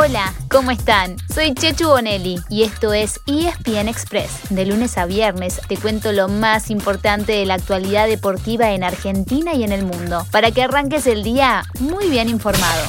Hola, ¿cómo están? Soy Chechu Bonelli y esto es ESPN Express. De lunes a viernes te cuento lo más importante de la actualidad deportiva en Argentina y en el mundo, para que arranques el día muy bien informado.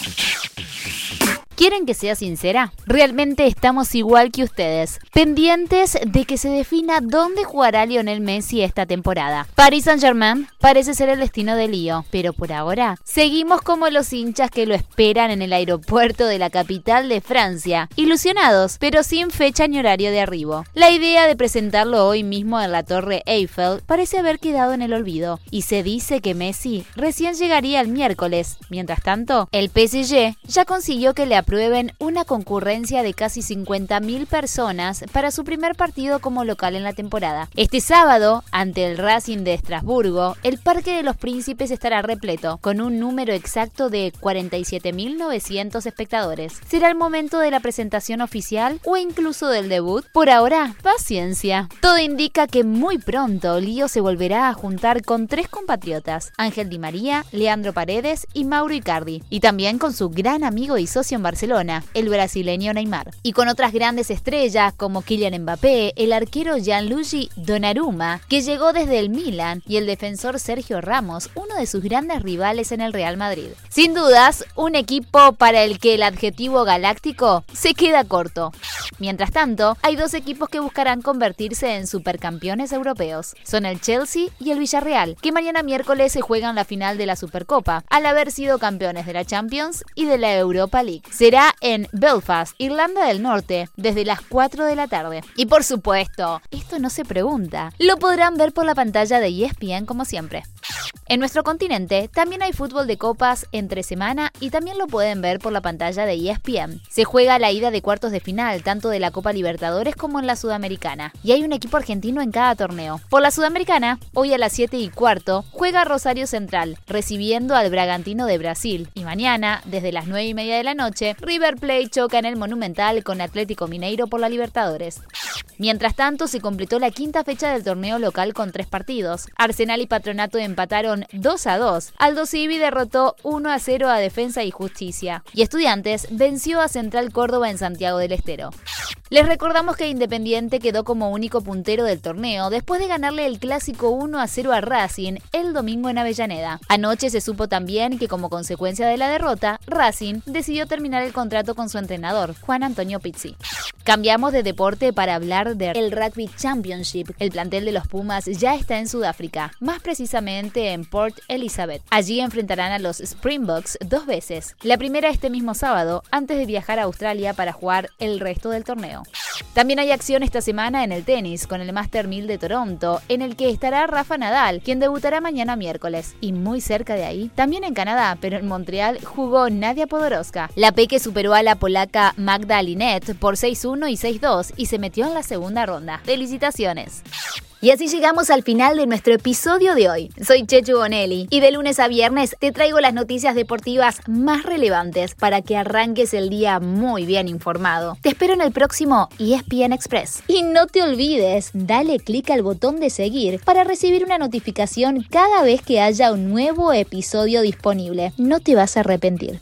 ¿Quieren que sea sincera? Realmente estamos igual que ustedes, pendientes de que se defina dónde jugará Lionel Messi esta temporada. Paris Saint-Germain parece ser el destino de Lío, pero por ahora seguimos como los hinchas que lo esperan en el aeropuerto de la capital de Francia, ilusionados, pero sin fecha ni horario de arribo. La idea de presentarlo hoy mismo en la Torre Eiffel parece haber quedado en el olvido, y se dice que Messi recién llegaría el miércoles. Mientras tanto, el PSG ya consiguió que le prueben una concurrencia de casi 50.000 personas para su primer partido como local en la temporada. Este sábado, ante el Racing de Estrasburgo, el Parque de los Príncipes estará repleto, con un número exacto de 47.900 espectadores. ¿Será el momento de la presentación oficial o incluso del debut? Por ahora, paciencia. Todo indica que muy pronto Lío se volverá a juntar con tres compatriotas, Ángel Di María, Leandro Paredes y Mauro Icardi, y también con su gran amigo y socio en Barcelona Barcelona, el brasileño Neymar. Y con otras grandes estrellas como Kylian Mbappé, el arquero Gianluigi Donnarumma, que llegó desde el Milan, y el defensor Sergio Ramos, uno de sus grandes rivales en el Real Madrid. Sin dudas, un equipo para el que el adjetivo galáctico se queda corto. Mientras tanto, hay dos equipos que buscarán convertirse en supercampeones europeos. Son el Chelsea y el Villarreal, que mañana miércoles se juegan la final de la Supercopa, al haber sido campeones de la Champions y de la Europa League será en Belfast, Irlanda del Norte, desde las 4 de la tarde. Y por supuesto, esto no se pregunta, lo podrán ver por la pantalla de ESPN como siempre. En nuestro continente también hay fútbol de copas entre semana y también lo pueden ver por la pantalla de ESPN. Se juega la ida de cuartos de final tanto de la Copa Libertadores como en la Sudamericana y hay un equipo argentino en cada torneo. Por la Sudamericana, hoy a las 7 y cuarto, juega Rosario Central recibiendo al Bragantino de Brasil y mañana, desde las 9 y media de la noche, River Plate choca en el Monumental con Atlético Mineiro por la Libertadores. Mientras tanto, se completó la quinta fecha del torneo local con tres partidos. Arsenal y Patronato empataron 2 a 2. Aldo Civi derrotó 1 a 0 a Defensa y Justicia. Y Estudiantes venció a Central Córdoba en Santiago del Estero. Les recordamos que Independiente quedó como único puntero del torneo después de ganarle el clásico 1 a 0 a Racing el domingo en Avellaneda. Anoche se supo también que como consecuencia de la derrota, Racing decidió terminar el contrato con su entrenador, Juan Antonio Pizzi. Cambiamos de deporte para hablar del Rugby Championship. El plantel de los Pumas ya está en Sudáfrica, más precisamente en Port Elizabeth. Allí enfrentarán a los Springboks dos veces. La primera este mismo sábado, antes de viajar a Australia para jugar el resto del torneo. También hay acción esta semana en el tenis con el Master 1000 de Toronto, en el que estará Rafa Nadal, quien debutará mañana miércoles. Y muy cerca de ahí, también en Canadá, pero en Montreal jugó Nadia Podoroska. La Peque superó a la polaca Magda Linet por 6-1 y 6-2 y se metió en la segunda ronda. ¡Felicitaciones! Y así llegamos al final de nuestro episodio de hoy. Soy Chechu Bonelli y de lunes a viernes te traigo las noticias deportivas más relevantes para que arranques el día muy bien informado. Te espero en el próximo ESPN Express. Y no te olvides, dale clic al botón de seguir para recibir una notificación cada vez que haya un nuevo episodio disponible. No te vas a arrepentir.